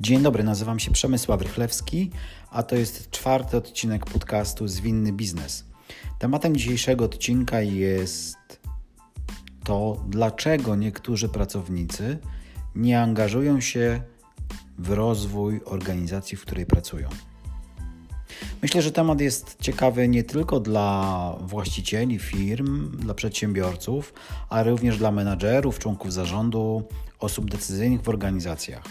Dzień dobry, nazywam się Przemysław Rychlewski, a to jest czwarty odcinek podcastu Zwinny Biznes. Tematem dzisiejszego odcinka jest to, dlaczego niektórzy pracownicy nie angażują się w rozwój organizacji, w której pracują. Myślę, że temat jest ciekawy nie tylko dla właścicieli firm, dla przedsiębiorców, ale również dla menadżerów, członków zarządu, osób decyzyjnych w organizacjach.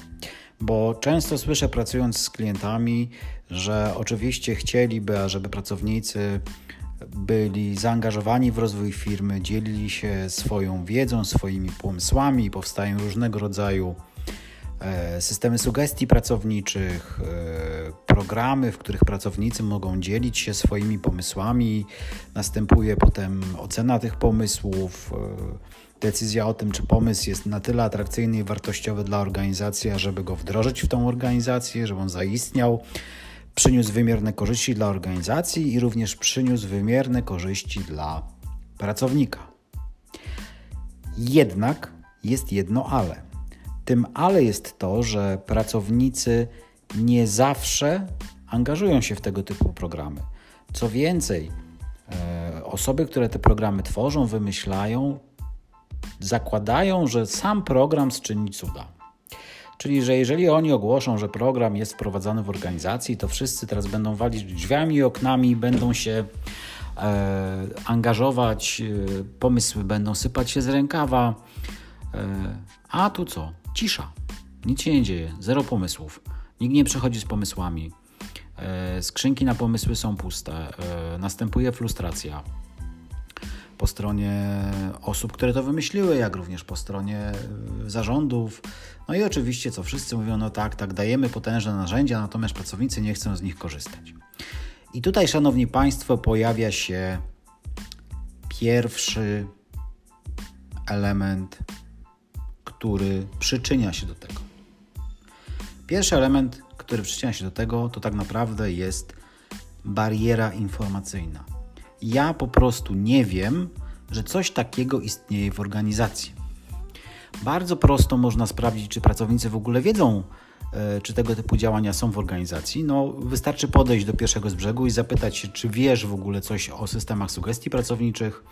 Bo często słyszę pracując z klientami, że oczywiście chcieliby, ażeby pracownicy byli zaangażowani w rozwój firmy, dzielili się swoją wiedzą, swoimi pomysłami, powstają różnego rodzaju E, systemy sugestii pracowniczych, e, programy, w których pracownicy mogą dzielić się swoimi pomysłami. Następuje potem ocena tych pomysłów, e, decyzja o tym, czy pomysł jest na tyle atrakcyjny i wartościowy dla organizacji, żeby go wdrożyć w tą organizację, żeby on zaistniał, przyniósł wymierne korzyści dla organizacji i również przyniósł wymierne korzyści dla pracownika. Jednak jest jedno ale tym ale jest to, że pracownicy nie zawsze angażują się w tego typu programy. Co więcej, e, osoby, które te programy tworzą, wymyślają, zakładają, że sam program zczyni cuda. Czyli, że jeżeli oni ogłoszą, że program jest wprowadzany w organizacji, to wszyscy teraz będą walić drzwiami i oknami, będą się e, angażować, e, pomysły będą sypać się z rękawa. E, a tu co? Cisza. Nic się nie dzieje, zero pomysłów. Nikt nie przychodzi z pomysłami. E, skrzynki na pomysły są puste. E, następuje frustracja po stronie osób, które to wymyśliły, jak również po stronie e, zarządów. No i oczywiście, co wszyscy mówią, no tak, tak, dajemy potężne narzędzia, natomiast pracownicy nie chcą z nich korzystać. I tutaj, szanowni państwo, pojawia się pierwszy element który przyczynia się do tego. Pierwszy element, który przyczynia się do tego, to tak naprawdę jest bariera informacyjna. Ja po prostu nie wiem, że coś takiego istnieje w organizacji. Bardzo prosto można sprawdzić, czy pracownicy w ogóle wiedzą, e, czy tego typu działania są w organizacji. No, wystarczy podejść do pierwszego z brzegu i zapytać się, czy wiesz w ogóle coś o systemach sugestii pracowniczych,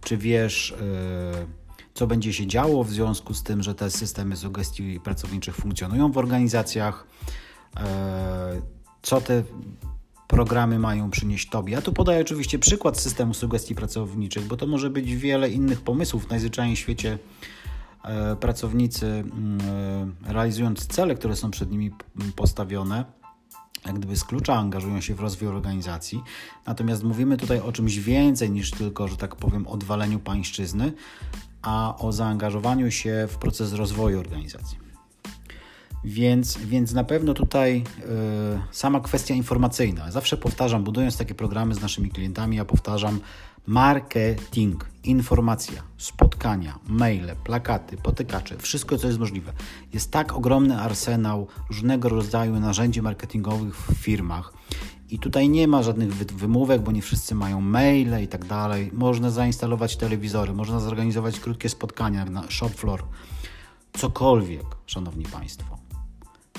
czy wiesz. Yy, co będzie się działo w związku z tym, że te systemy sugestii pracowniczych funkcjonują w organizacjach, e, co te programy mają przynieść Tobie. Ja tu podaję oczywiście przykład systemu sugestii pracowniczych, bo to może być wiele innych pomysłów. Najzwyczajniej w świecie e, pracownicy mm, e, realizując cele, które są przed nimi postawione, jak gdyby z klucza angażują się w rozwój organizacji. Natomiast mówimy tutaj o czymś więcej niż tylko, że tak powiem, odwaleniu pańszczyzny, a o zaangażowaniu się w proces rozwoju organizacji. Więc, więc na pewno tutaj y, sama kwestia informacyjna. Zawsze powtarzam, budując takie programy z naszymi klientami, ja powtarzam marketing, informacja, spotkania, maile, plakaty, potykacze, wszystko co jest możliwe. Jest tak ogromny arsenał różnego rodzaju narzędzi marketingowych w firmach i tutaj nie ma żadnych wymówek, bo nie wszyscy mają maile i tak dalej. Można zainstalować telewizory, można zorganizować krótkie spotkania na shop floor. Cokolwiek, szanowni państwo.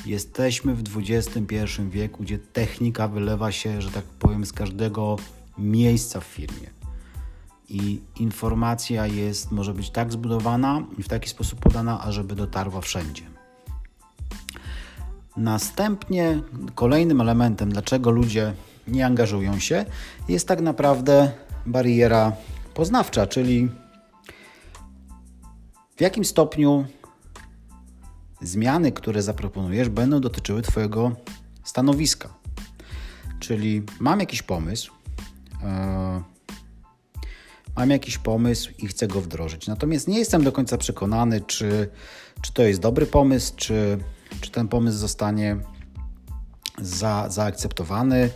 Jesteśmy w XXI wieku, gdzie technika wylewa się, że tak powiem, z każdego miejsca w firmie. I informacja jest, może być tak zbudowana i w taki sposób podana, ażeby dotarła wszędzie. Następnie kolejnym elementem, dlaczego ludzie nie angażują się, jest tak naprawdę bariera poznawcza, czyli w jakim stopniu zmiany, które zaproponujesz, będą dotyczyły Twojego stanowiska. Czyli mam jakiś pomysł, yy, mam jakiś pomysł i chcę go wdrożyć. Natomiast nie jestem do końca przekonany, czy, czy to jest dobry pomysł, czy czy ten pomysł zostanie za, zaakceptowany, e,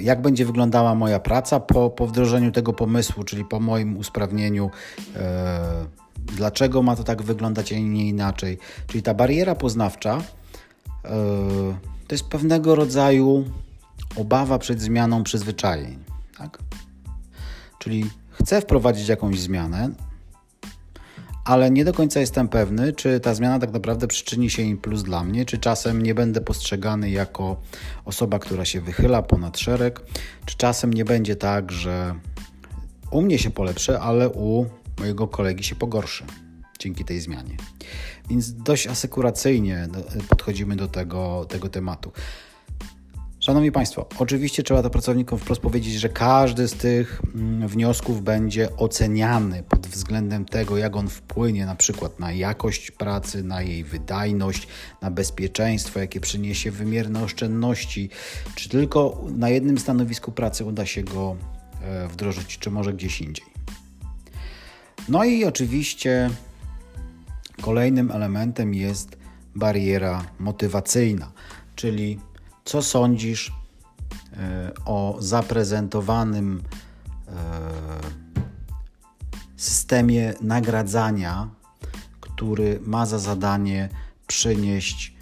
jak będzie wyglądała moja praca po, po wdrożeniu tego pomysłu, czyli po moim usprawnieniu, e, dlaczego ma to tak wyglądać, a nie inaczej. Czyli ta bariera poznawcza e, to jest pewnego rodzaju obawa przed zmianą przyzwyczajeń. Tak? Czyli chcę wprowadzić jakąś zmianę, ale nie do końca jestem pewny, czy ta zmiana tak naprawdę przyczyni się im plus dla mnie, czy czasem nie będę postrzegany jako osoba, która się wychyla ponad szereg, czy czasem nie będzie tak, że u mnie się polepszy, ale u mojego kolegi się pogorszy dzięki tej zmianie. Więc dość asekuracyjnie podchodzimy do tego, tego tematu. Szanowni Państwo, oczywiście trzeba to pracownikom wprost powiedzieć, że każdy z tych mm, wniosków będzie oceniany pod względem tego, jak on wpłynie na przykład na jakość pracy, na jej wydajność, na bezpieczeństwo, jakie przyniesie wymierne oszczędności, czy tylko na jednym stanowisku pracy uda się go e, wdrożyć, czy może gdzieś indziej. No i oczywiście kolejnym elementem jest bariera motywacyjna, czyli co sądzisz e, o zaprezentowanym e, systemie nagradzania, który ma za zadanie przynieść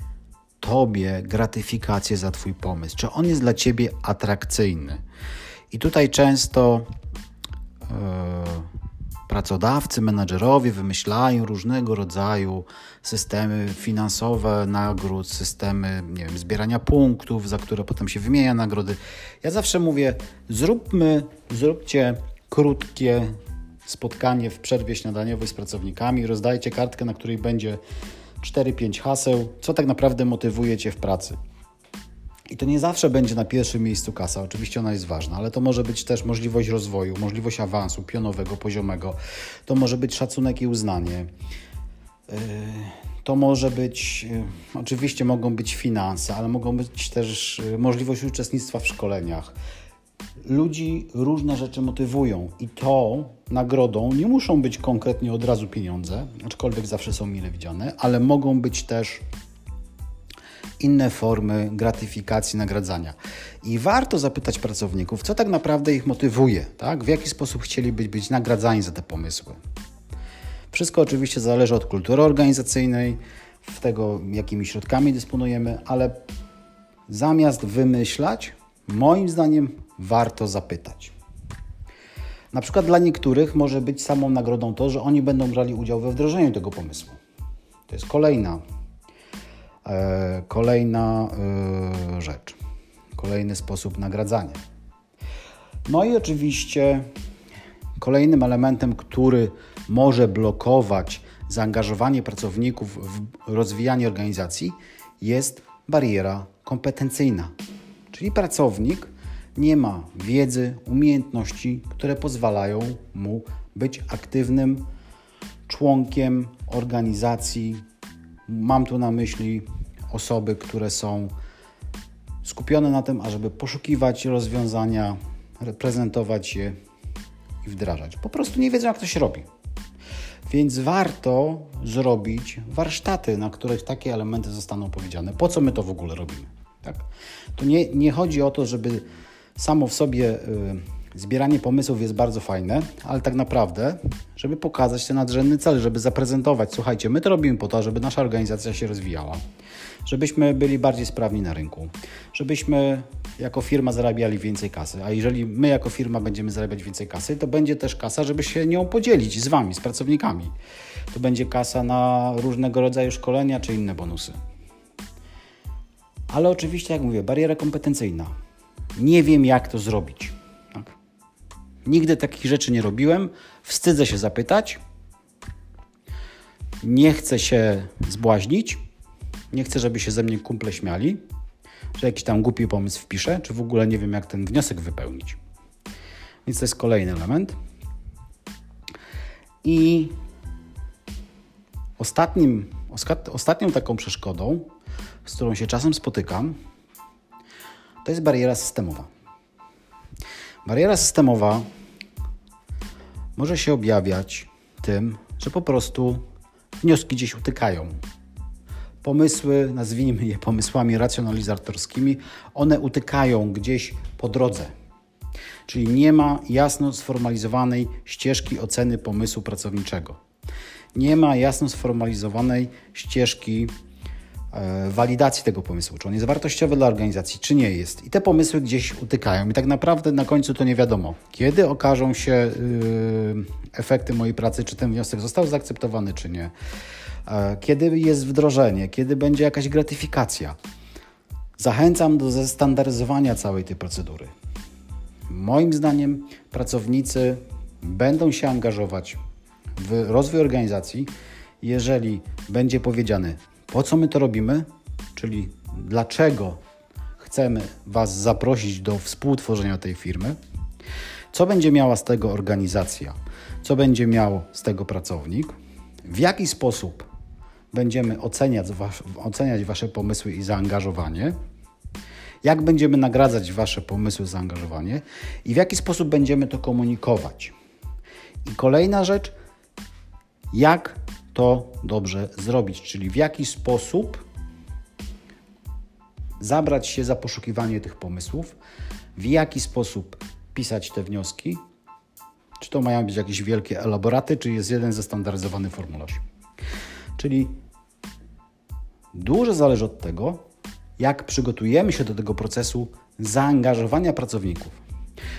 Tobie gratyfikację za Twój pomysł? Czy on jest dla Ciebie atrakcyjny? I tutaj często yy, pracodawcy, menadżerowie wymyślają różnego rodzaju systemy finansowe nagród, systemy nie wiem, zbierania punktów, za które potem się wymienia nagrody. Ja zawsze mówię, zróbmy, zróbcie krótkie spotkanie w przerwie śniadaniowej z pracownikami, rozdajcie kartkę, na której będzie 4-5 haseł, co tak naprawdę motywuje Cię w pracy. I to nie zawsze będzie na pierwszym miejscu kasa, oczywiście ona jest ważna, ale to może być też możliwość rozwoju, możliwość awansu pionowego, poziomego, to może być szacunek i uznanie. Yy, to może być, yy, oczywiście mogą być finanse, ale mogą być też yy, możliwość uczestnictwa w szkoleniach. Ludzi różne rzeczy motywują i to nagrodą nie muszą być konkretnie od razu pieniądze, aczkolwiek zawsze są mile widziane, ale mogą być też inne formy gratyfikacji, nagradzania. I warto zapytać pracowników, co tak naprawdę ich motywuje, tak? w jaki sposób chcieliby być nagradzani za te pomysły. Wszystko oczywiście zależy od kultury organizacyjnej, w tego, jakimi środkami dysponujemy, ale zamiast wymyślać, moim zdaniem warto zapytać. Na przykład dla niektórych może być samą nagrodą to, że oni będą brali udział we wdrożeniu tego pomysłu. To jest kolejna kolejna e, rzecz, kolejny sposób nagradzania. No i oczywiście kolejnym elementem, który może blokować zaangażowanie pracowników w rozwijanie organizacji, jest bariera kompetencyjna. Czyli pracownik nie ma wiedzy, umiejętności, które pozwalają mu być aktywnym członkiem organizacji, Mam tu na myśli osoby, które są skupione na tym, ażeby poszukiwać rozwiązania, reprezentować je i wdrażać. Po prostu nie wiedzą, jak to się robi. Więc warto zrobić warsztaty, na których takie elementy zostaną powiedziane. Po co my to w ogóle robimy? Tak? To nie, nie chodzi o to, żeby samo w sobie. Yy, Zbieranie pomysłów jest bardzo fajne, ale tak naprawdę, żeby pokazać ten nadrzędny cel, żeby zaprezentować, słuchajcie, my to robimy po to, żeby nasza organizacja się rozwijała, żebyśmy byli bardziej sprawni na rynku, żebyśmy jako firma zarabiali więcej kasy, a jeżeli my jako firma będziemy zarabiać więcej kasy, to będzie też kasa, żeby się nią podzielić z Wami, z pracownikami. To będzie kasa na różnego rodzaju szkolenia czy inne bonusy. Ale oczywiście, jak mówię, bariera kompetencyjna. Nie wiem, jak to zrobić. Nigdy takich rzeczy nie robiłem. Wstydzę się zapytać. Nie chcę się zbłaźnić. Nie chcę, żeby się ze mnie kumple śmiali, że jakiś tam głupi pomysł wpiszę, czy w ogóle nie wiem, jak ten wniosek wypełnić. Więc to jest kolejny element. I ostatnim, ostatnią taką przeszkodą, z którą się czasem spotykam, to jest bariera systemowa. Bariera systemowa może się objawiać tym, że po prostu wnioski gdzieś utykają. Pomysły, nazwijmy je pomysłami racjonalizatorskimi, one utykają gdzieś po drodze. Czyli nie ma jasno sformalizowanej ścieżki oceny pomysłu pracowniczego. Nie ma jasno sformalizowanej ścieżki walidacji tego pomysłu, czy on jest wartościowy dla organizacji, czy nie jest. I te pomysły gdzieś utykają. I tak naprawdę na końcu to nie wiadomo, kiedy okażą się yy, efekty mojej pracy, czy ten wniosek został zaakceptowany, czy nie. E, kiedy jest wdrożenie, kiedy będzie jakaś gratyfikacja. Zachęcam do zestandaryzowania całej tej procedury. Moim zdaniem pracownicy będą się angażować w rozwój organizacji, jeżeli będzie powiedziane, po co my to robimy, czyli dlaczego chcemy Was zaprosić do współtworzenia tej firmy, co będzie miała z tego organizacja, co będzie miał z tego pracownik, w jaki sposób będziemy oceniać, oceniać Wasze pomysły i zaangażowanie, jak będziemy nagradzać Wasze pomysły, zaangażowanie? I w jaki sposób będziemy to komunikować. I kolejna rzecz, jak to dobrze zrobić, czyli w jaki sposób zabrać się za poszukiwanie tych pomysłów, w jaki sposób pisać te wnioski, czy to mają być jakieś wielkie elaboraty, czy jest jeden zestandaryzowany formularz. Czyli dużo zależy od tego, jak przygotujemy się do tego procesu zaangażowania pracowników.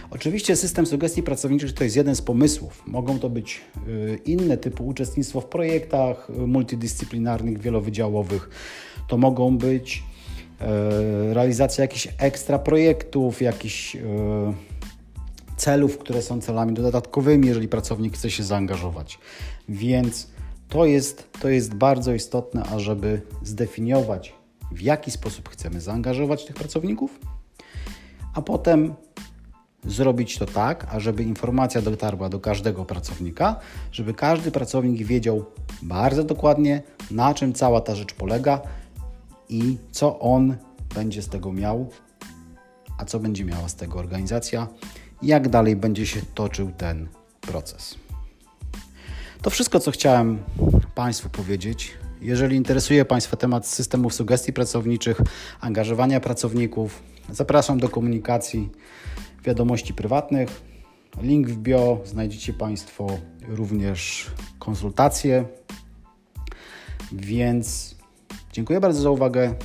Oczywiście system sugestii pracowniczych to jest jeden z pomysłów. Mogą to być y, inne typu uczestnictwo w projektach y, multidyscyplinarnych, wielowydziałowych. To mogą być y, realizacja jakichś ekstra projektów, jakichś celów, które są celami dodatkowymi, jeżeli pracownik chce się zaangażować. Więc to jest, to jest bardzo istotne, ażeby zdefiniować, w jaki sposób chcemy zaangażować tych pracowników, a potem zrobić to tak, ażeby informacja dotarła do każdego pracownika, żeby każdy pracownik wiedział bardzo dokładnie, na czym cała ta rzecz polega i co on będzie z tego miał, a co będzie miała z tego organizacja, jak dalej będzie się toczył ten proces. To wszystko, co chciałem Państwu powiedzieć. Jeżeli interesuje Państwa temat systemów sugestii pracowniczych, angażowania pracowników, zapraszam do komunikacji wiadomości prywatnych. Link w bio znajdziecie Państwo również konsultacje. Więc dziękuję bardzo za uwagę.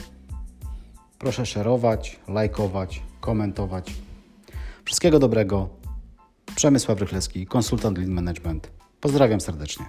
Proszę szerować, lajkować, komentować. Wszystkiego dobrego. Przemysław Rychlewski, konsultant Lean Management. Pozdrawiam serdecznie.